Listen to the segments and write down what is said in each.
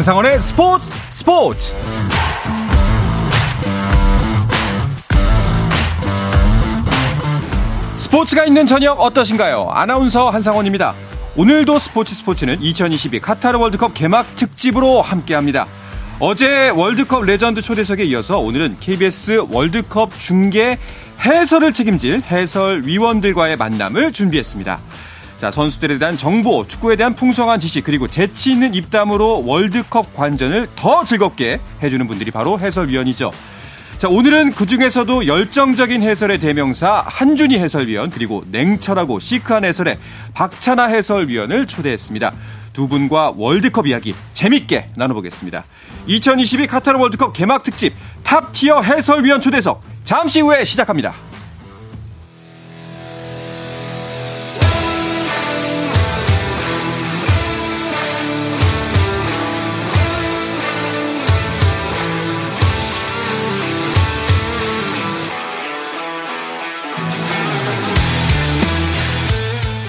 한상원의 스포츠 스포츠 스포츠가 있는 저녁 어떠신가요? 아나운서 한상원입니다. 오늘도 스포츠 스포츠는 2022 카타르 월드컵 개막 특집으로 함께합니다. 어제 월드컵 레전드 초대석에 이어서 오늘은 KBS 월드컵 중계 해설을 책임질 해설위원들과의 만남을 준비했습니다. 자, 선수들에 대한 정보, 축구에 대한 풍성한 지식, 그리고 재치 있는 입담으로 월드컵 관전을 더 즐겁게 해주는 분들이 바로 해설위원이죠. 자, 오늘은 그 중에서도 열정적인 해설의 대명사 한준희 해설위원, 그리고 냉철하고 시크한 해설의 박찬하 해설위원을 초대했습니다. 두 분과 월드컵 이야기 재밌게 나눠보겠습니다. 2022 카타르 월드컵 개막 특집 탑티어 해설위원 초대석 잠시 후에 시작합니다.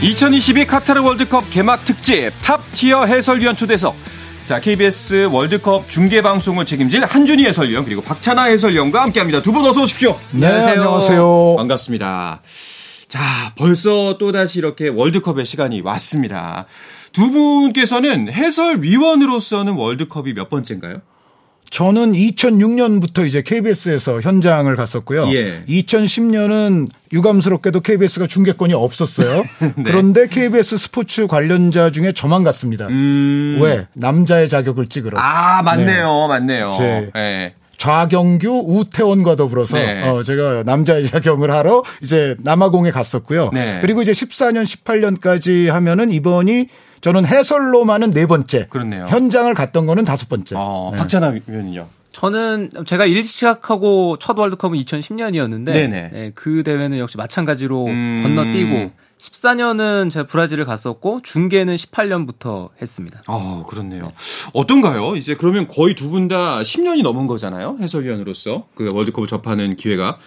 2022 카타르 월드컵 개막 특집 탑티어 해설위원 초대석. 자, KBS 월드컵 중계 방송을 책임질 한준희 해설위원 그리고 박찬하 해설위원과 함께합니다. 두 분 어서 오십시오. 네, 안녕하세요. 안녕하세요. 반갑습니다. 자, 벌써 또 다시 이렇게 월드컵의 시간이 왔습니다. 두 분께서는 해설위원으로서는 월드컵이 몇 번째인가요? 저는 2006년부터 이제 KBS에서 현장을 갔었고요. 예. 2010년은 유감스럽게도 KBS가 중계권이 없었어요. 네. 그런데 KBS 스포츠 관련자 중에 저만 갔습니다. 음... 왜? 남자의 자격을 찍으러. 아, 맞네요. 네. 맞네요. 네. 좌경규, 우태원과 더불어서 네. 어, 제가 남자의 자격을 하러 이제 남아공에 갔었고요. 네. 그리고 이제 14년, 18년까지 하면은 이번이 저는 해설로만은 네 번째. 그렇네요. 현장을 갔던 거는 다섯 번째. 어, 네. 박찬하 위원은요? 저는 제가 일시 시작하고 첫 월드컵은 2010년이었는데 네, 그 대회는 역시 마찬가지로 음... 건너뛰고 14년은 제가 브라질을 갔었고 중계는 18년부터 했습니다. 아 그렇네요. 어떤가요? 이제 그러면 거의 두 분 다 10년이 넘은 거잖아요 해설위원으로서 그 월드컵을 접하는 기회가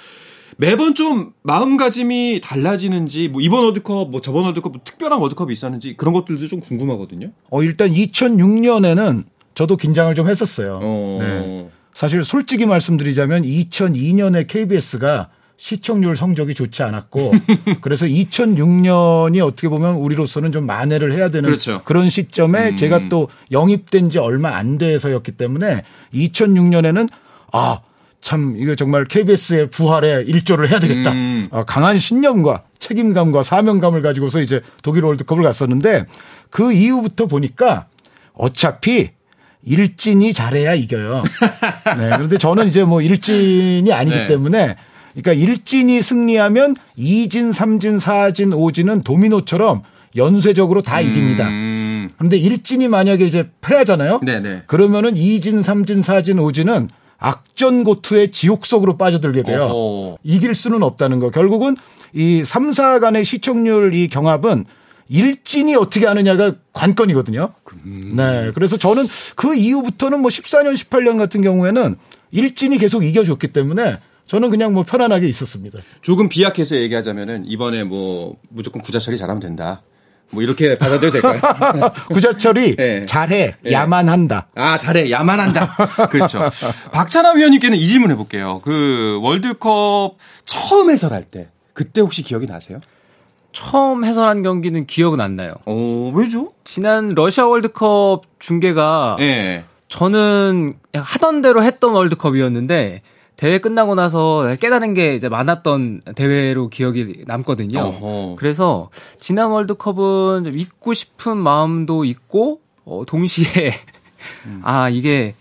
매번 좀 마음가짐이 달라지는지 뭐 이번 월드컵 뭐 저번 월드컵 뭐 특별한 월드컵이 있었는지 그런 것들도 좀 궁금하거든요. 어 일단 2006년에는 저도 긴장을 좀 했었어요. 어... 네. 사실 솔직히 말씀드리자면 2002년에 KBS가 시청률 성적이 좋지 않았고 그래서 2006년이 어떻게 보면 우리로서는 좀 만회를 해야 되는 그렇죠. 그런 시점에 음. 제가 또 영입된 지 얼마 안 돼서였기 때문에 2006년에는 아 참 이거 정말 KBS의 부활에 일조를 해야 되겠다. 음. 어, 강한 신념과 책임감과 사명감을 가지고서 이제 독일 월드컵을 갔었는데 그 이후부터 보니까 어차피 일진이 잘해야 이겨요. 네. 그런데 저는 이제 뭐 일진이 아니기 네. 때문에 그러니까 일진이 승리하면 2진, 3진, 4진, 5진은 도미노처럼 연쇄적으로 다 음. 이깁니다. 그런데 일진이 만약에 이제 패하잖아요. 네네. 그러면은 2진, 3진, 4진, 5진은 악전고투의 지옥 속으로 빠져들게 돼요. 어허. 이길 수는 없다는 거. 결국은 이 3, 4 간의 시청률 이 경합은 일진이 어떻게 하느냐가 관건이거든요. 음. 네. 그래서 저는 그 이후부터는 뭐 14년, 18년 같은 경우에는 일진이 계속 이겨줬기 때문에 저는 그냥 뭐 편안하게 있었습니다. 조금 비약해서 얘기하자면은 이번에 뭐 무조건 구자 처리 잘하면 된다. 뭐 이렇게 받아들여도 될까요? 구자철이 네. 잘해 네. 야만한다. 아 잘해 야만한다. 그렇죠. 박찬하 위원님께는 이 질문 해볼게요. 그 월드컵 처음 해설할 때 그때 혹시 기억이 나세요? 처음 해설한 경기는 기억은 안 나요. 어 왜죠? 지난 러시아 월드컵 중계가 네. 저는 하던 대로 했던 월드컵이었는데 대회 끝나고 나서 깨달은 게 이제 많았던 대회로 기억이 남거든요. 어허. 그래서 지난 월드컵은 좀 잊고 싶은 마음도 있고 어 동시에 음. 아 이게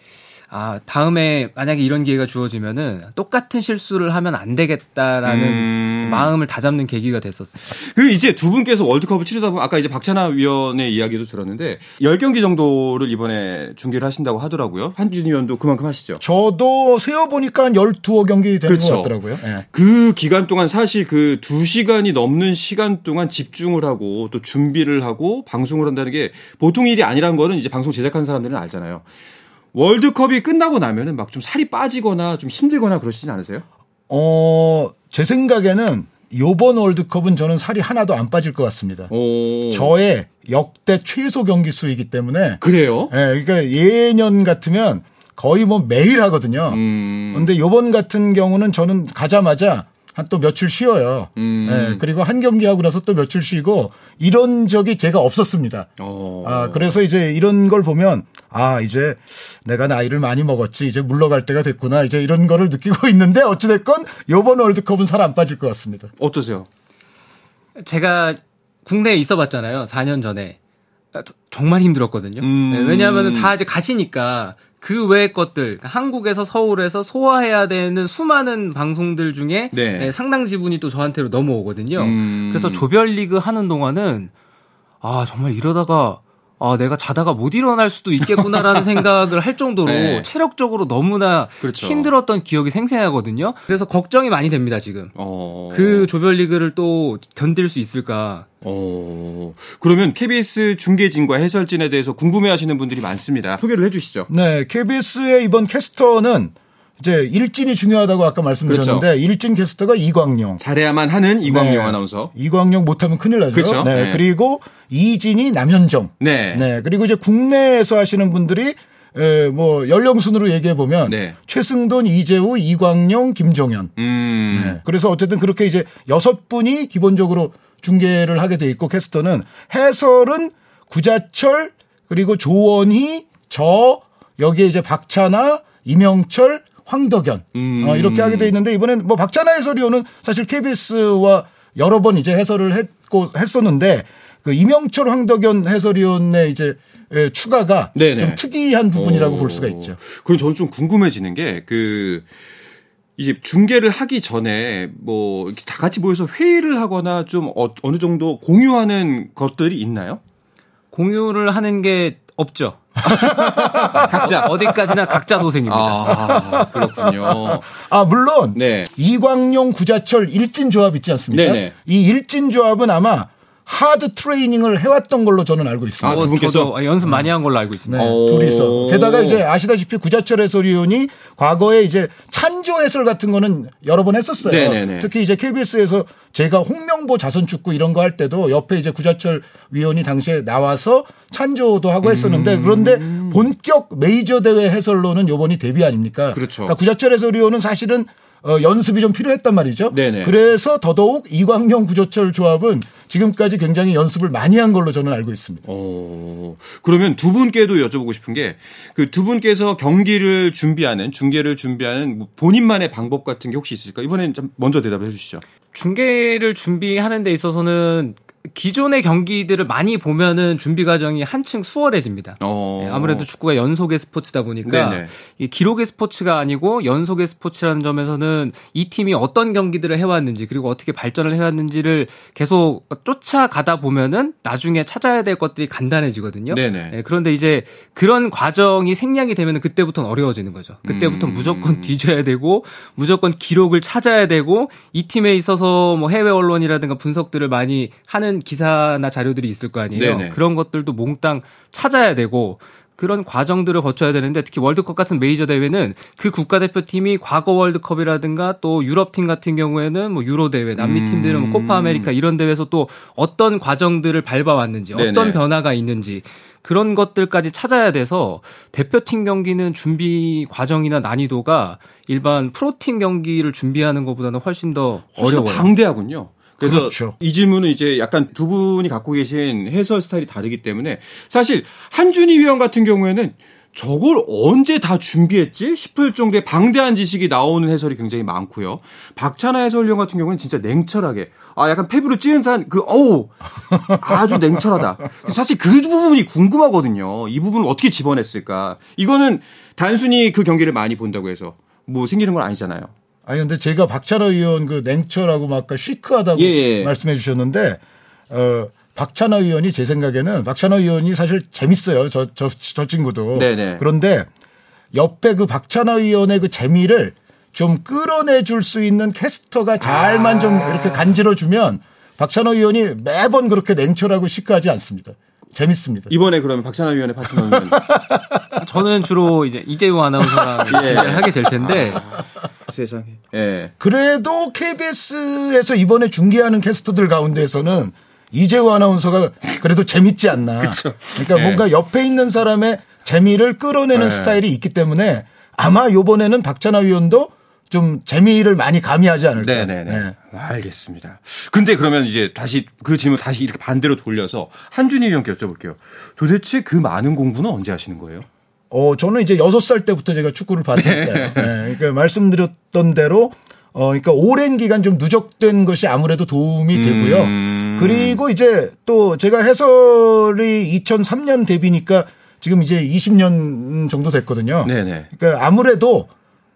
아, 다음에 만약에 이런 기회가 주어지면은 똑같은 실수를 하면 안 되겠다라는 음... 마음을 다잡는 계기가 됐었어요. 그 이제 두 분께서 월드컵을 치르다 보면 아까 이제 박찬하 위원의 이야기도 들었는데 10경기 정도를 이번에 중계를 하신다고 하더라고요. 한준 위원도 그만큼 하시죠. 저도 세어 보니까 한 12어 경기 되는 그렇죠. 것 같더라고요. 네. 그 기간 동안 사실 그 2시간이 넘는 시간 동안 집중을 하고 또 준비를 하고 방송을 한다는 게 보통 일이 아니라는 거는 이제 방송 제작하는 사람들은 알잖아요. 월드컵이 끝나고 나면은 막 좀 살이 빠지거나 좀 힘들거나 그러시진 않으세요? 어, 제 생각에는 요번 월드컵은 저는 살이 하나도 안 빠질 것 같습니다. 오. 저의 역대 최소 경기 수이기 때문에 그래요? 예, 그러니까 예년 같으면 거의 뭐 매일 하거든요. 음. 근데 요번 같은 경우는 저는 가자마자 한 또 며칠 쉬어요. 음. 예, 그리고 한 경기 하고 나서 또 며칠 쉬고 이런 적이 제가 없었습니다. 오. 어. 아, 그래서 이제 이런 걸 보면 아, 이제 내가 나이를 많이 먹었지. 이제 물러갈 때가 됐구나. 이제 이런 거를 느끼고 있는데 어찌됐건 요번 월드컵은 살 안 빠질 것 같습니다. 어떠세요? 제가 국내에 있어 봤잖아요. 4년 전에. 정말 힘들었거든요. 음. 네, 왜냐하면 다 이제 가시니까 그 외의 것들 한국에서 서울에서 소화해야 되는 수많은 방송들 중에 네. 네, 상당 지분이 또 저한테로 넘어오거든요. 음. 그래서 조별리그 하는 동안은 아 정말 이러다가 아, 내가 자다가 못 일어날 수도 있겠구나라는 생각을 할 정도로 네. 체력적으로 너무나 그렇죠. 힘들었던 기억이 생생하거든요. 그래서 걱정이 많이 됩니다, 지금. 어... 그 조별리그를 또 견딜 수 있을까. 어... 그러면 KBS 중계진과 해설진에 대해서 궁금해 하시는 분들이 많습니다. 소개를 해 주시죠. 네, KBS의 이번 캐스터는 이제 일진이 중요하다고 아까 말씀드렸는데 그렇죠. 일진 캐스터가 이광용. 잘해야만 하는 이광용 네. 아나운서. 이광용 못하면 큰일 나죠. 그렇죠. 네. 네. 그리고 이진이 남현정. 네. 네. 그리고 이제 국내에서 하시는 분들이 에, 뭐 연령 순으로 얘기해 보면 네. 최승돈, 이재우, 이광용, 김종현. 음. 네. 그래서 어쨌든 그렇게 이제 여섯 분이 기본적으로 중계를 하게 돼 있고 캐스터는 해설은 구자철 그리고 조원희 저 여기에 이제 박찬아 이명철 황덕연 음. 어, 이렇게 하게 돼 있는데 이번엔 뭐 박찬하 해설위원은 사실 KBS와 여러 번 이제 해설을 했고 했었는데 그 이명철 황덕연 해설위원의 이제 예, 추가가 네네. 좀 특이한 부분이라고 오. 볼 수가 있죠. 그리고 저는 좀 궁금해지는 게그 이제 중계를 하기 전에 뭐 다 같이 모여서 회의를 하거나 좀 어, 어느 정도 공유하는 것들이 있나요? 공유를 하는 게 없죠. 각자 어디까지나 각자 도생입니다. 아, 그렇군요. 아 물론 네. 이광용 구자철 일진 조합 있지 않습니까? 네네. 이 일진 조합은 아마 하드 트레이닝을 해왔던 걸로 저는 알고 있습니다. 아, 두 분께서 연습 많이 한 걸로 알고 있습니다. 네, 둘이서. 게다가 이제 아시다시피 구자철 해설위원이 과거에 이제 찬조 해설 같은 거는 여러 번 했었어요. 네네네. 특히 이제 KBS에서 제가 홍명보 자선축구 이런 거 할 때도 옆에 이제 구자철 위원이 당시에 나와서 찬조도 하고 했었는데 음. 그런데 본격 메이저 대회 해설로는 요번이 데뷔 아닙니까? 그렇죠. 그러니까 구자철 해설위원은 사실은 어, 연습이 좀 필요했단 말이죠. 네네. 그래서 더더욱 이광용 구조철 조합은 지금까지 굉장히 연습을 많이 한 걸로 저는 알고 있습니다. 어, 그러면 두 분께도 여쭤보고 싶은 게 그 두 분께서 경기를 준비하는 중계를 준비하는 뭐 본인만의 방법 같은 게 혹시 있을까? 이번엔 좀 먼저 대답해 주시죠. 중계를 준비하는 데 있어서는 기존의 경기들을 많이 보면은 준비 과정이 한층 수월해집니다. 어. 네, 아무래도 축구가 연속의 스포츠다 보니까 기록의 스포츠가 아니고 연속의 스포츠라는 점에서는 이 팀이 어떤 경기들을 해왔는지 그리고 어떻게 발전을 해왔는지를 계속 쫓아가다 보면은 나중에 찾아야 될 것들이 간단해지거든요. 네, 그런데 이제 그런 과정이 생략이 되면 그때부터는 어려워지는 거죠. 그때부터 음. 무조건 뒤져야 되고 무조건 기록을 찾아야 되고 이 팀에 있어서 뭐 해외 언론이라든가 분석들을 많이 하는 많은 기사나 자료들이 있을 거 아니에요. 네네. 그런 것들도 몽땅 찾아야 되고 그런 과정들을 거쳐야 되는데 특히 월드컵 같은 메이저 대회는 그 국가대표팀이 과거 월드컵이라든가 또 유럽팀 같은 경우에는 뭐 유로 대회, 남미 팀들은 뭐 코파 아메리카 이런 대회에서 또 어떤 과정들을 밟아왔는지 네네. 어떤 변화가 있는지 그런 것들까지 찾아야 돼서 대표팀 경기는 준비 과정이나 난이도가 일반 프로팀 경기를 준비하는 것보다는 훨씬 더 어려워요. 방대하군요. 그래서 그렇죠. 이 질문은 이제 약간 두 분이 갖고 계신 해설 스타일이 다르기 때문에 사실 한준희 위원 같은 경우에는 저걸 언제 다 준비했지 싶을 정도의 방대한 지식이 나오는 해설이 굉장히 많고요. 박찬하 해설위원 같은 경우는 진짜 냉철하게 아 약간 페브로 찌는 산그 어우 아주 냉철하다. 사실 그 부분이 궁금하거든요. 이 부분을 어떻게 집어냈을까? 이거는 단순히 그 경기를 많이 본다고 해서 뭐 생기는 건 아니잖아요. 아니 근데 제가 박찬호 의원 그 냉철하고 막 아까 시크하다고 예, 예. 말씀해 주셨는데 어 박찬호 의원이 제 생각에는 박찬호 의원이 사실 재밌어요. 저 저 저 친구도. 네네. 그런데 옆에 그 박찬호 의원의 그 재미를 좀 끌어내 줄 수 있는 캐스터가 잘만 아. 좀 이렇게 간지러 주면 박찬호 의원이 매번 그렇게 냉철하고 시크하지 않습니다. 재밌습니다. 이번에 그러면 박찬호 위원의 파트너는 저는 주로 이제 이재용 아나운서랑 예. 하게 될 텐데 세상에. 예. 그래도 KBS에서 이번에 중계하는 캐스터들 가운데에서는 이재호 아나운서가 그래도 재밌지 않나. 그쵸. 그러니까 예. 뭔가 옆에 있는 사람의 재미를 끌어내는 예. 스타일이 있기 때문에 아마 요번에는 박찬하 위원도 좀 재미를 많이 가미하지 않을까. 네네네. 네. 알겠습니다. 근데 그러면 이제 다시 그 질문 다시 이렇게 반대로 돌려서 한준희 위원께 여쭤볼게요. 도대체 그 많은 공부는 언제 하시는 거예요? 어, 저는 이제 여섯 살 때부터 제가 축구를 봤을 때, 네. 네. 그러니까 말씀드렸던 대로 어, 그러니까 오랜 기간 좀 누적된 것이 아무래도 도움이 되고요. 음. 그리고 이제 또 제가 해설이 2003년 데뷔니까 지금 이제 20년 정도 됐거든요. 네네. 그러니까 아무래도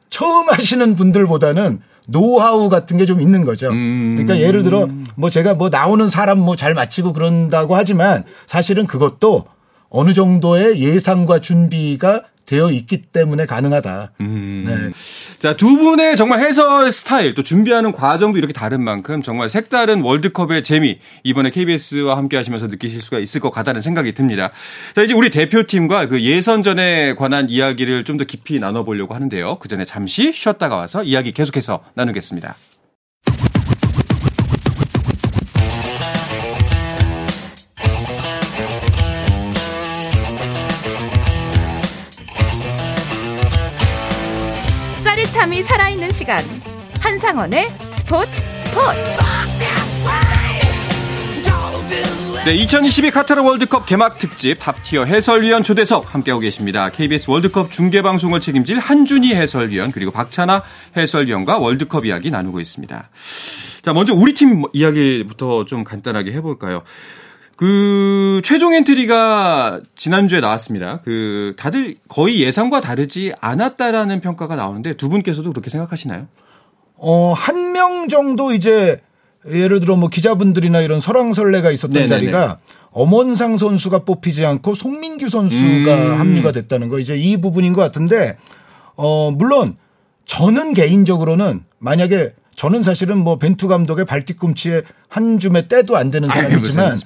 처음 하시는 분들보다는 노하우 같은 게 좀 있는 거죠. 음. 그러니까 예를 들어 뭐 제가 뭐 나오는 사람 뭐 잘 맞히고 그런다고 하지만 사실은 그것도 어느 정도의 예상과 준비가 되어 있기 때문에 가능하다. 음. 네. 자, 두 분의 정말 해설 스타일 또 준비하는 과정도 이렇게 다른 만큼 정말 색다른 월드컵의 재미 이번에 KBS와 함께 하시면서 느끼실 수가 있을 것 같다는 생각이 듭니다. 자, 이제 우리 대표팀과 그 예선전에 관한 이야기를 좀 더 깊이 나눠보려고 하는데요. 그 전에 잠시 쉬었다가 와서 이야기 계속해서 나누겠습니다. 짜릿함이 살아있는 시간 한상원의 스포츠 스포츠 네, 2022 카타르 월드컵 개막 특집 top-tier 해설위원 초대석 함께하고 계십니다. KBS 월드컵 중계방송을 책임질 한준희 해설위원 그리고 박찬하 해설위원과 월드컵 이야기 나누고 있습니다. 자, 먼저 우리 팀 이야기부터 좀 간단하게 해볼까요? 그 최종 엔트리가 지난주에 나왔습니다. 그 다들 거의 예상과 다르지 않았다라는 평가가 나오는데 두 분께서도 그렇게 생각하시나요? 어, 한 명 정도 이제 예를 들어 뭐 기자분들이나 이런 설왕설래가 있었던 네네네. 자리가 엄원상 선수가 뽑히지 않고 송민규 선수가 음. 합류가 됐다는 거 이제 이 부분인 것 같은데 어 물론 저는 개인적으로는 만약에 저는 사실은 뭐 벤투 감독의 발뒤꿈치에 한 줌의 때도 안 되는 사람이지만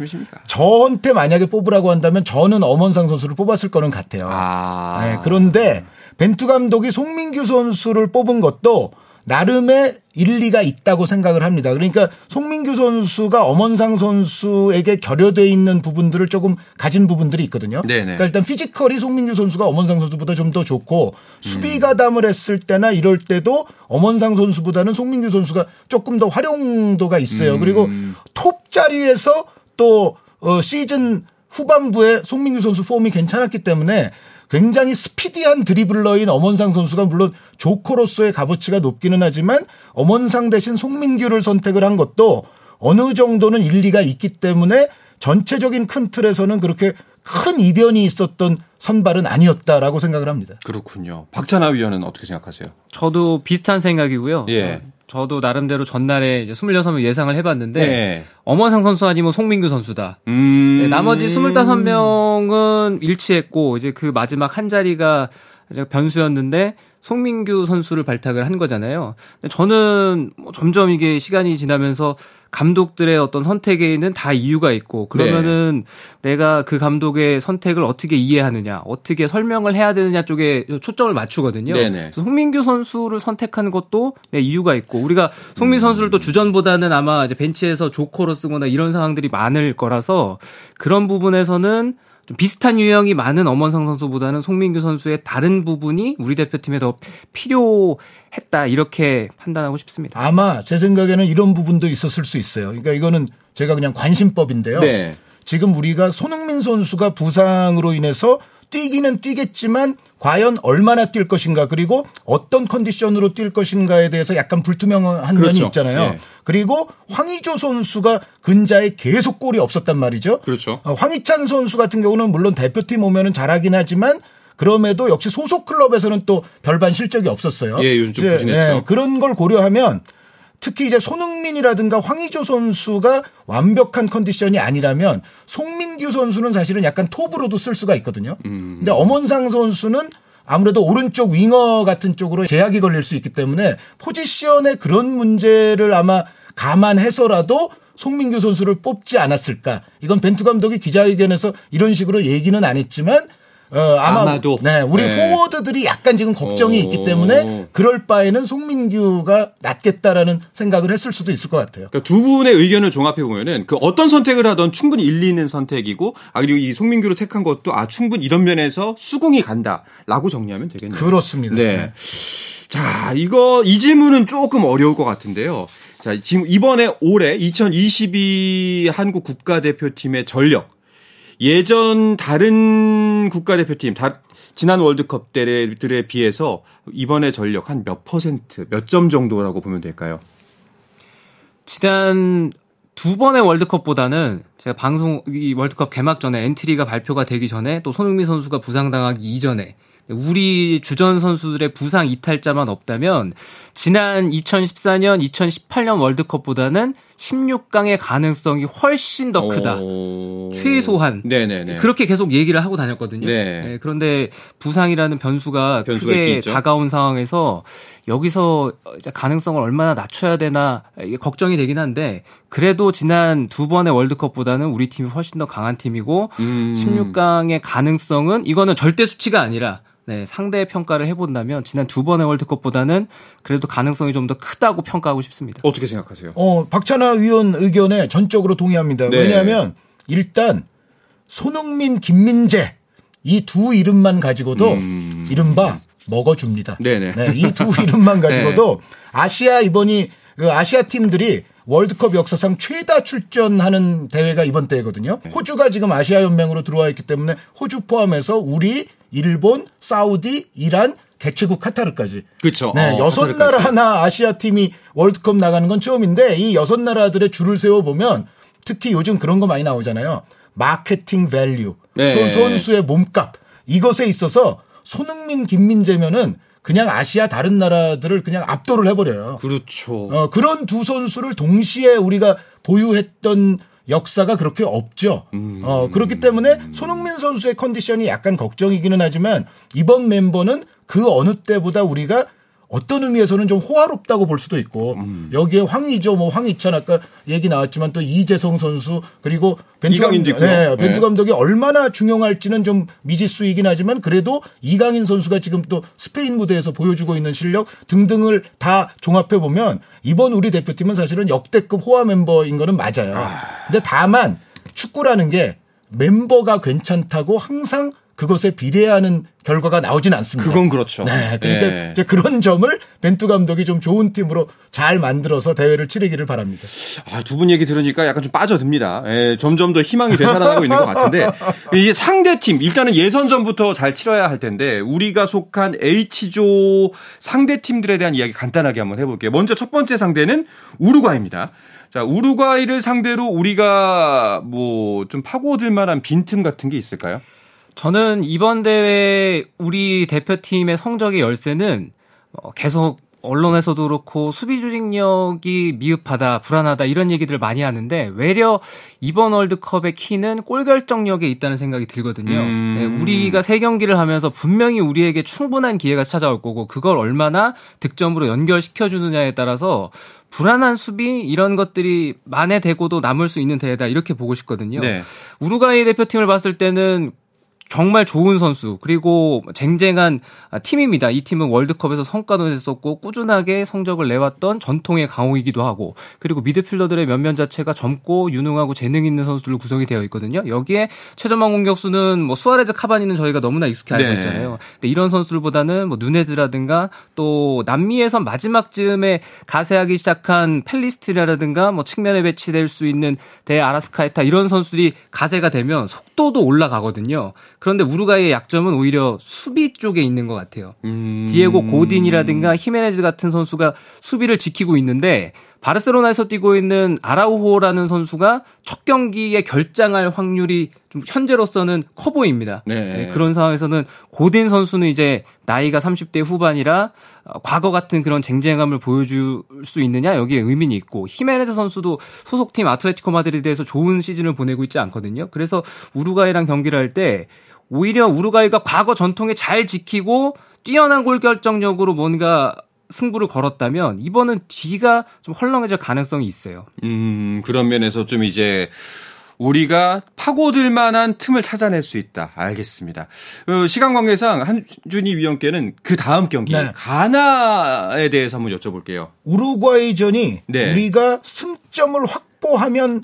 저한테 만약에 뽑으라고 한다면 저는 엄원상 선수를 뽑았을 거는 같아요. 아. 네, 그런데 벤투 감독이 송민규 선수를 뽑은 것도 나름의 일리가 있다고 생각을 합니다. 그러니까 송민규 선수가 엄원상 선수에게 결여돼 있는 부분들을 조금 가진 부분들이 있거든요. 네네. 그러니까 일단 피지컬이 송민규 선수가 엄원상 선수보다 좀 더 좋고 수비 음. 가담을 했을 때나 이럴 때도 엄원상 선수보다는 송민규 선수가 조금 더 활용도가 있어요. 음. 그리고 톱 자리에서 또 어, 시즌 후반부에 송민규 선수 폼이 괜찮았기 때문에 굉장히 스피디한 드리블러인 엄원상 선수가 물론 조커로서의 값어치가 높기는 하지만 엄원상 대신 송민규를 선택을 한 것도 어느 정도는 일리가 있기 때문에 전체적인 큰 틀에서는 그렇게 큰 이변이 있었던 선발은 아니었다라고 생각을 합니다. 그렇군요. 박찬하 위원은 어떻게 생각하세요? 저도 비슷한 생각이고요. 예. 어, 저도 나름대로 전날에 이제 26명 예상을 해봤는데 네. 엄원상 선수 아니면 송민규 선수다. 음... 네, 나머지 25명은 일치했고 이제 그 마지막 한 자리가 변수였는데 송민규 선수를 발탁을 한 거잖아요. 저는 뭐 점점 이게 시간이 지나면서 감독들의 어떤 선택에는 다 이유가 있고 그러면은 네. 내가 그 감독의 선택을 어떻게 이해하느냐, 어떻게 설명을 해야 되느냐 쪽에 초점을 맞추거든요. 네네. 그래서 송민규 선수를 선택한 것도 네, 이유가 있고 우리가 송민 음. 선수를 또 주전보다는 아마 이제 벤치에서 조커로 쓰거나 이런 상황들이 많을 거라서 그런 부분에서는 좀 비슷한 유형이 많은 엄원상 선수보다는 송민규 선수의 다른 부분이 우리 대표팀에 더 필요했다 이렇게 판단하고 싶습니다. 아마 제 생각에는 이런 부분도 있었을 수 있어요. 그러니까 이거는 제가 그냥 관심법인데요. 네. 지금 우리가 손흥민 선수가 부상으로 인해서 뛰기는 뛰겠지만 과연 얼마나 뛸 것인가 그리고 어떤 컨디션으로 뛸 것인가에 대해서 약간 불투명한 그렇죠. 면이 있잖아요. 네. 그리고 황의조 선수가 근자에 계속 골이 없었단 말이죠. 그렇죠. 어, 황희찬 선수 같은 경우는 물론 대표팀 오면은 잘하긴 하지만 그럼에도 역시 소속 클럽에서는 또 별반 실적이 없었어요. 예, 요즘 좀 부진했죠. 예, 그런 걸 고려하면 특히 이제 손흥민이라든가 황의조 선수가 완벽한 컨디션이 아니라면 송민규 선수는 사실은 약간 톱으로도 쓸 수가 있거든요. 음. 근데 엄원상 선수는 아무래도 오른쪽 윙어 같은 쪽으로 제약이 걸릴 수 있기 때문에 포지션의 그런 문제를 아마 감안해서라도 송민규 선수를 뽑지 않았을까. 이건 벤투 감독이 기자회견에서 이런 식으로 얘기는 안 했지만 어, 아마 도 네, 우리 네. 포워드들이 약간 지금 걱정이 오. 있기 때문에 그럴 바에는 송민규가 낫겠다라는 생각을 했을 수도 있을 것 같아요. 그러니까 두 분의 의견을 종합해 보면은 그 어떤 선택을 하던 충분히 일리 있는 선택이고 아 그리고 이 송민규로 택한 것도 아 충분히 이런 면에서 수긍이 간다라고 정리하면 되겠네요. 그렇습니다. 네. 네. 자, 이거 이 질문은 조금 어려울 것 같은데요. 자, 지금 이번에 올해 2022 한국 국가대표팀의 전력 예전 다른 국가대표팀 다, 지난 월드컵 때들에 비해서 이번에 전력 한 몇 퍼센트, 몇 점 정도라고 보면 될까요? 지난 두 번의 월드컵보다는 제가 방송 이 월드컵 개막 전에 엔트리가 발표가 되기 전에 또 손흥민 선수가 부상당하기 이전에 우리 주전 선수들의 부상 이탈자만 없다면 지난 2014년, 2018년 월드컵보다는 16강의 가능성이 훨씬 더 크다. 오... 최소한. 네네네. 그렇게 계속 얘기를 하고 다녔거든요. 네. 네, 그런데 부상이라는 변수가, 변수가 크게? 다가온 상황에서 여기서 가능성을 얼마나 낮춰야 되나 걱정이 되긴 한데 그래도 지난 두 번의 월드컵보다는 우리 팀이 훨씬 더 강한 팀이고 음... 16강의 가능성은 이거는 절대 수치가 아니라 네, 상대 평가를 해본다면 지난 두 번의 월드컵보다는 그래도 가능성이 좀 더 크다고 평가하고 싶습니다. 어떻게 생각하세요? 어, 박찬하 위원 의견에 전적으로 동의합니다. 네. 왜냐하면 일단 손흥민, 김민재 이 두 이름만 가지고도 음... 이른바 먹어줍니다. 네네. 네, 이 두 이름만 가지고도 네. 아시아 이번이 그 아시아 팀들이 월드컵 역사상 최다 출전하는 대회가 이번 대회거든요. 네. 호주가 지금 아시아 연맹으로 들어와 있기 때문에 호주 포함해서 우리 일본, 사우디, 이란, 개최국 카타르까지. 그렇죠. 네, 어, 여섯 카타르까지. 나라 하나 아시아 팀이 월드컵 나가는 건 처음인데 이 여섯 나라들의 줄을 세워 보면 특히 요즘 그런 거 많이 나오잖아요. market value, 네. 선수의 몸값 이것에 있어서 손흥민, 김민재면은 그냥 아시아 다른 나라들을 그냥 압도를 해버려요. 그렇죠. 어, 그런 두 선수를 동시에 우리가 보유했던 역사가 그렇게 없죠. 음. 어, 그렇기 때문에 손흥민 선수의 컨디션이 약간 걱정이기는 하지만 이번 멤버는 그 어느 때보다 우리가 어떤 의미에서는 좀 호화롭다고 볼 수도 있고 음. 여기에 황희조 뭐 황희찬 아까 얘기 나왔지만 또 이재성 선수 그리고 벤투 감독, 네, 벤투 네. 감독이 얼마나 중용할지는 좀 미지수이긴 하지만 그래도 이강인 선수가 지금 또 스페인 무대에서 보여주고 있는 실력 등등을 다 종합해 보면 이번 우리 대표팀은 사실은 역대급 호화 멤버인 거는 맞아요. 아. 근데 다만 축구라는 게 멤버가 괜찮다고 항상 그것에 비례하는 결과가 나오진 않습니다. 그건 그렇죠. 네. 그러니까 네. 이제 그런 점을 벤투 감독이 좀 좋은 팀으로 잘 만들어서 대회를 치르기를 바랍니다. 아, 두 분 얘기 들으니까 약간 좀 빠져듭니다. 예, 점점 더 희망이 되살아나고 있는 것 같은데 이게 상대 팀 일단은 예선전부터 잘 치러야 할 텐데 우리가 속한 H조 상대 팀들에 대한 이야기 간단하게 한번 해볼게요. 먼저 첫 번째 상대는 우루과이입니다. 자, 우루과이를 상대로 우리가 뭐 좀 파고들 만한 빈틈 같은 게 있을까요? 저는 이번 대회 우리 대표팀의 성적의 열쇠는 어, 계속 언론에서도 그렇고 수비 조직력이 미흡하다, 불안하다 이런 얘기들을 많이 하는데 외려 이번 월드컵의 키는 골 결정력에 있다는 생각이 들거든요. 음. 네, 우리가 세 경기를 하면서 분명히 우리에게 충분한 기회가 찾아올 거고 그걸 얼마나 득점으로 연결시켜 주느냐에 따라서 불안한 수비 이런 것들이 만회되고도 남을 수 있는 대회다 이렇게 보고 싶거든요. 네. 우루과이 대표팀을 봤을 때는 정말 좋은 선수 그리고 쟁쟁한 팀입니다. 이 팀은 월드컵에서 성과도 냈었고 꾸준하게 성적을 내왔던 전통의 강호이기도 하고 그리고 미드필더들의 면면 자체가 젊고 유능하고 재능 있는 선수들로 구성이 되어 있거든요. 여기에 최전방 공격수는 뭐 수아레즈 카바니는 저희가 너무나 익숙해 알고 네. 있잖아요. 근데 이런 선수들보다는 뭐 누네즈라든가 또 남미에서 마지막 즈음에 가세하기 시작한 펠리스트라든가 뭐 측면에 배치될 수 있는 대 아라스카에타 이런 선수들이 가세가 되면 속 도도 올라가거든요. 그런데 우루과이의 약점은 오히려 수비 쪽에 있는 것 같아요. 음. 디에고 고딘이라든가 히메네즈 같은 선수가 수비를 지키고 있는데 바르셀로나에서 뛰고 있는 아라우호라는 선수가 첫 경기에 결장할 확률이 좀 현재로서는 커 보입니다. 네. 네, 그런 상황에서는 고딘 선수는 이제 나이가 30대 후반이라 어, 과거 같은 그런 쟁쟁함을 보여줄 수 있느냐 여기에 의미는 있고 히메네즈 선수도 소속팀 아틀레티코 마드리드에서 좋은 시즌을 보내고 있지 않거든요. 그래서 우루과이랑 경기를 할 때 오히려 우루과이가 과거 전통에 잘 지키고 뛰어난 골 결정력으로 뭔가 승부를 걸었다면 이번은 뒤가 좀 헐렁해질 가능성이 있어요. 음, 그런 면에서 좀 이제 우리가 파고들 만한 틈을 찾아낼 수 있다. 알겠습니다. 어, 시간 관계상 한준희 위원께는 그 다음 경기 네. 가나에 대해서 한번 여쭤볼게요. 우루과이전이 네. 우리가 승점을 확보하면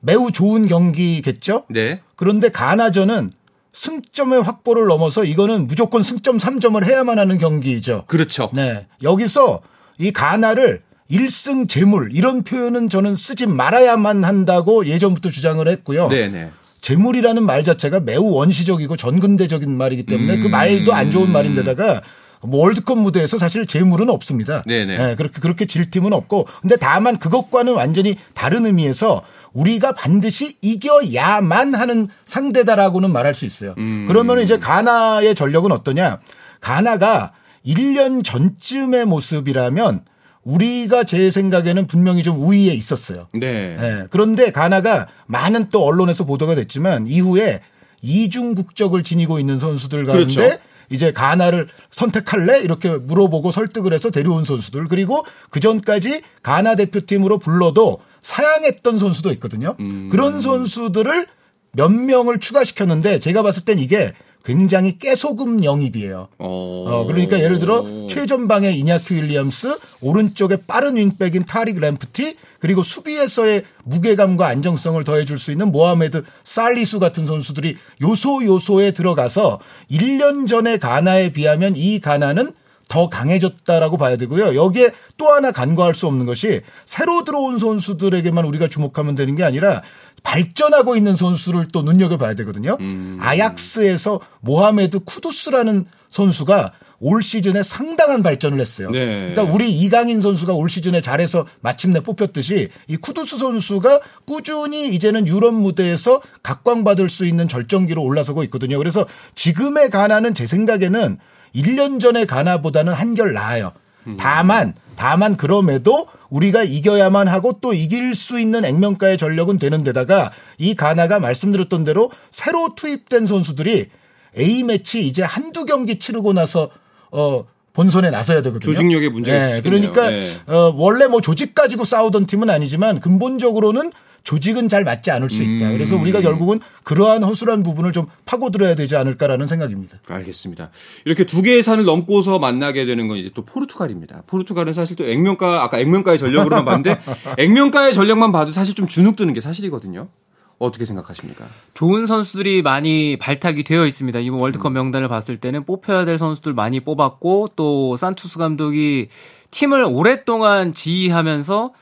매우 좋은 경기겠죠? 네. 그런데 가나전은 승점의 확보를 넘어서 이거는 무조건 승점 3점을 해야만 하는 경기죠. 그렇죠. 네. 여기서 이 가나를 1승 재물 이런 표현은 저는 쓰지 말아야만 한다고 예전부터 주장을 했고요. 네네. 재물이라는 말 자체가 매우 원시적이고 전근대적인 말이기 때문에 그 음. 그 말도 안 좋은 말인데다가 뭐 월드컵 무대에서 사실 재물은 없습니다. 네네. 네, 그렇게 그렇게 질 팀은 없고 근데 다만 그것과는 완전히 다른 의미에서 우리가 반드시 이겨야만 하는 상대다라고는 말할 수 있어요. 음. 그러면 이제 가나의 전력은 어떠냐? 가나가 1년 전쯤의 모습이라면 우리가 제 생각에는 분명히 좀 우위에 있었어요. 네. 네. 그런데 가나가 많은 또 언론에서 보도가 됐지만 이후에 이중 국적을 지니고 있는 선수들 가운데 그렇죠. 이제 가나를 선택할래? 이렇게 물어보고 설득을 해서 데려온 선수들 그리고 그 전까지 가나 대표팀으로 불러도 사양했던 선수도 있거든요. 음. 그런 선수들을 몇 명을 추가시켰는데 제가 봤을 땐 이게 굉장히 깨소금 영입이에요. 어, 그러니까 예를 들어 최전방에 이냐큐 윌리엄스, 오른쪽에 빠른 윙백인 타릭 램프티, 그리고 수비에서의 무게감과 안정성을 더해줄 수 있는 모하메드 살리수 같은 선수들이 요소 요소에 들어가서 1년 전에 가나에 비하면 이 가나는 더 강해졌다라고 봐야 되고요. 여기에 또 하나 간과할 수 없는 것이 새로 들어온 선수들에게만 우리가 주목하면 되는 게 아니라 발전하고 있는 선수를 또 눈여겨봐야 되거든요. 음. 아약스에서 모하메드 쿠두스라는 선수가 올 시즌에 상당한 발전을 했어요. 네. 그러니까 우리 이강인 선수가 올 시즌에 잘해서 마침내 뽑혔듯이 이 쿠두스 선수가 꾸준히 이제는 유럽 무대에서 각광받을 수 있는 절정기로 올라서고 있거든요. 그래서 지금의 가나는 제 생각에는 1년 전의 가나보다는 한결 나아요. 음. 다만 다만 그럼에도 우리가 이겨야만 하고 또 이길 수 있는 액면가의 전력은 되는 데다가 이 가나가 말씀드렸던 대로 새로 투입된 선수들이 A매치 이제 한두 경기 치르고 나서 어 본선에 나서야 되거든요. 조직력의 문제가 네, 그러니까 네. 어 원래 뭐 조직 가지고 싸우던 팀은 아니지만 근본적으로는 조직은 잘 맞지 않을 수 있다. 그래서 음. 우리가 결국은 그러한 허술한 부분을 좀 파고들어야 되지 않을까라는 생각입니다. 알겠습니다. 이렇게 두 개의 산을 넘고서 만나게 되는 건 이제 또 포르투갈입니다. 포르투갈은 사실 또 액면가 아까 액면가의 전력으로만 봤는데 액면가의 전력만 봐도 사실 좀 주눅 드는 게 사실이거든요. 어떻게 생각하십니까? 좋은 선수들이 많이 발탁이 되어 있습니다. 이번 월드컵 음. 명단을 봤을 때는 뽑혀야 될 선수들 많이 뽑았고 또 산투스 감독이 팀을 오랫동안 지휘하면서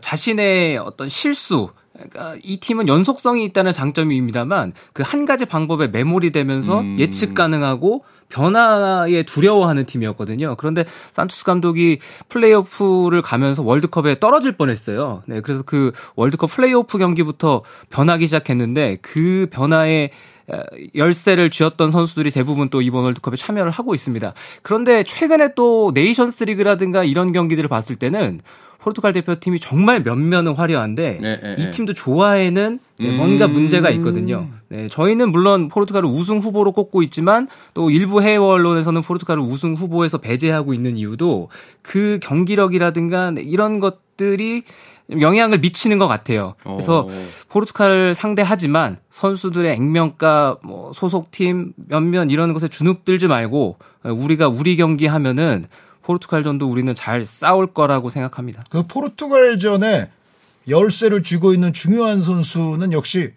자신의 어떤 실수 그러니까 이 팀은 연속성이 있다는 장점입니다만 그 한 가지 방법에 메모리 되면서 음. 예측 가능하고 변화에 두려워하는 팀이었거든요. 그런데 산투스 감독이 플레이오프를 가면서 월드컵에 떨어질 뻔했어요. 네, 그래서 그 월드컵 플레이오프 경기부터 변하기 시작했는데 그 변화에 열쇠를 쥐었던 선수들이 대부분 또 이번 월드컵에 참여를 하고 있습니다. 그런데 최근에 또 네이션스 리그라든가 이런 경기들을 봤을 때는 포르투갈 대표팀이 정말 면면은 화려한데 네, 네, 이 네. 팀도 좋아에는 네, 음. 뭔가 문제가 있거든요. 네, 저희는 물론 포르투갈을 우승 후보로 꼽고 있지만 또 일부 해외 언론에서는 포르투갈을 우승 후보에서 배제하고 있는 이유도 그 경기력이라든가 이런 것들이 영향을 미치는 것 같아요. 그래서 오. 어. 포르투갈을 상대하지만 선수들의 액면가, 뭐 소속팀 면면 이런 것에 주눅 들지 말고 우리가 우리 경기 하면은 포르투갈전도 우리는 잘 싸울 거라고 생각합니다. 그 포르투갈전에 열쇠를 쥐고 있는 중요한 선수는 역시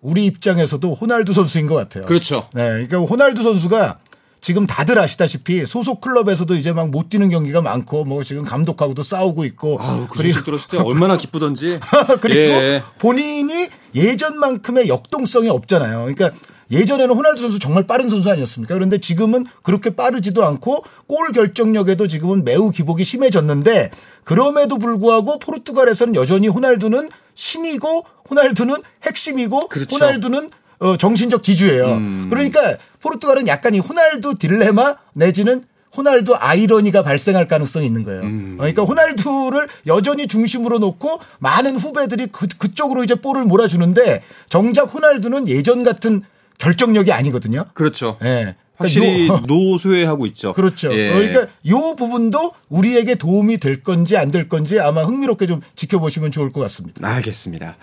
우리 입장에서도 호날두 선수인 것 같아요. 그렇죠. 네, 그러니까 호날두 선수가 지금 다들 아시다시피 소속 클럽에서도 이제 막 못 뛰는 경기가 많고 뭐 지금 감독하고도 싸우고 있고 아우, 그 그리고 들었을 때 얼마나 기쁘던지 그리고 예. 본인이 예전만큼의 역동성이 없잖아요. 그러니까 예전에는 호날두 선수 정말 빠른 선수 아니었습니까? 그런데 지금은 그렇게 빠르지도 않고 골 결정력에도 지금은 매우 기복이 심해졌는데 그럼에도 불구하고 포르투갈에서는 여전히 호날두는 신이고 호날두는 핵심이고 그렇죠. 호날두는 어, 정신적 지주예요. 음. 그러니까 포르투갈은 약간 이 호날두 딜레마 내지는 호날두 아이러니가 발생할 가능성이 있는 거예요. 음. 그러니까 호날두를 여전히 중심으로 놓고 많은 후배들이 그, 그쪽으로 이제 볼을 몰아주는데 정작 호날두는 예전 같은 결정력이 아니거든요. 그렇죠. 예. 네. 확실히 그러니까 노쇠하고 있죠. 그렇죠. 예. 그러니까 요 부분도 우리에게 도움이 될 건지 안 될 건지 아마 흥미롭게 좀 지켜보시면 좋을 것 같습니다. 알겠습니다.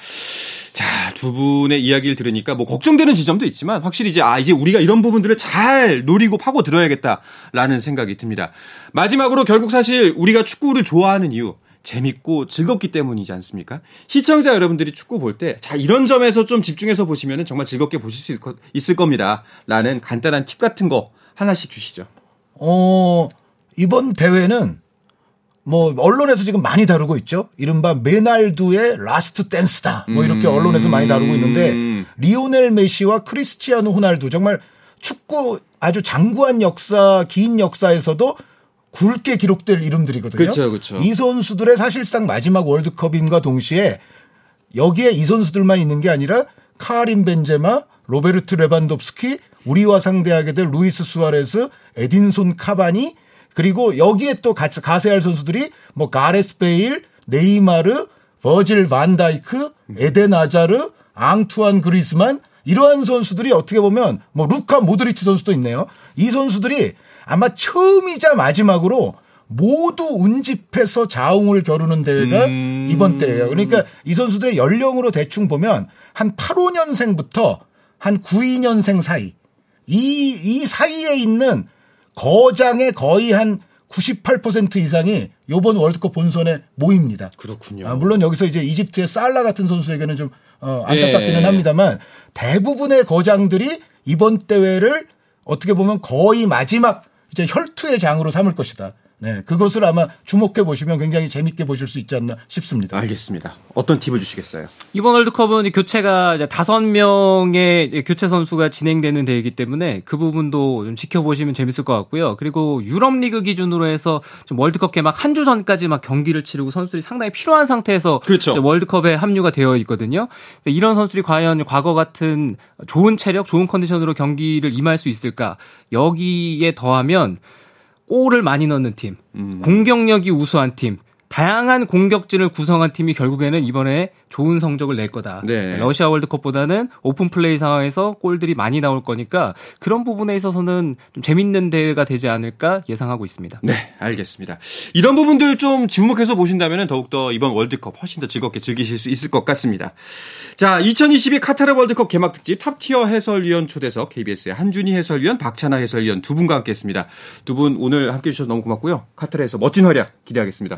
자, 두 분의 이야기를 들으니까 뭐 걱정되는 지점도 있지만 확실히 이제 아, 이제 우리가 이런 부분들을 잘 노리고 파고 들어야겠다라는 생각이 듭니다. 마지막으로 결국 사실 우리가 축구를 좋아하는 이유 재밌고 즐겁기 때문이지 않습니까? 시청자 여러분들이 축구 볼 때, 자, 이런 점에서 좀 집중해서 보시면 정말 즐겁게 보실 수 있을 겁니다. 라는 간단한 팁 같은 거 하나씩 주시죠. 어, 이번 대회는 뭐 언론에서 지금 많이 다루고 있죠. 이른바 메날두의 last dance다. 뭐 이렇게 음. 언론에서 많이 다루고 있는데 리오넬 메시와 크리스티아노 호날두 정말 축구 아주 장구한 역사, 긴 역사에서도 굵게 기록될 이름들이거든요. 그렇죠, 그렇죠. 이 선수들의 사실상 마지막 월드컵임과 동시에 여기에 이 선수들만 있는 게 아니라 카림 벤제마, 로베르트 레반도프스키, 우리와 상대하게 될 루이스 수아레스, 에딘손 카바니 그리고 여기에 또 가세할 선수들이 뭐 가레스 베일, 네이마르, 버질 반다이크, 에덴 아자르, 앙투안 그리즈만 이러한 선수들이 어떻게 보면 뭐 루카 모드리치 선수도 있네요. 이 선수들이 아마 처음이자 마지막으로 모두 운집해서 자웅을 겨루는 대회가 음. 이번 대회예요. 그러니까 이 선수들의 연령으로 대충 보면 한 8, 5년생부터 한 9, 2년생 사이 이, 이 사이에 있는 거장의 거의 한 98% 이상이 요번 월드컵 본선에 모입니다. 그렇군요. 아, 물론 여기서 이제 이집트의 살라 같은 선수에게는 좀 어, 안타깝기는 예. 합니다만 대부분의 거장들이 이번 대회를 어떻게 보면 거의 마지막 이제 혈투의 장으로 삼을 것이다. 네, 그것을 아마 주목해 보시면 굉장히 재밌게 보실 수 있지 않나 싶습니다. 알겠습니다. 어떤 팁을 주시겠어요? 이번 월드컵은 교체가 다섯 명의 교체 선수가 진행되는 대회이기 때문에 그 부분도 좀 지켜보시면 재밌을 것 같고요. 그리고 유럽 리그 기준으로 해서 좀 월드컵 개막 한 주 전까지 막 경기를 치르고 선수들이 상당히 필요한 상태에서 그렇죠. 월드컵에 합류가 되어 있거든요. 이런 선수들이 과연 과거 같은 좋은 체력, 좋은 컨디션으로 경기를 임할 수 있을까? 여기에 더하면 골을 많이 넣는 팀, 음. 공격력이 우수한 팀, 다양한 공격진을 구성한 팀이 결국에는 이번에 좋은 성적을 낼 거다. 네. 러시아 월드컵보다는 오픈 플레이 상황에서 골들이 많이 나올 거니까 그런 부분에 있어서는 좀 재밌는 대회가 되지 않을까 예상하고 있습니다. 네, 알겠습니다. 이런 부분들 좀 주목해서 보신다면 더욱더 이번 월드컵 훨씬 더 즐겁게 즐기실 수 있을 것 같습니다. 자, 2022 카타르 월드컵 개막 특집 탑티어 해설위원 초대석 KBS의 한준희 해설위원, 박찬아 해설위원 두 분과 함께했습니다. 두 분 오늘 함께해 주셔서 너무 고맙고요. 카타르에서 멋진 활약 기대하겠습니다.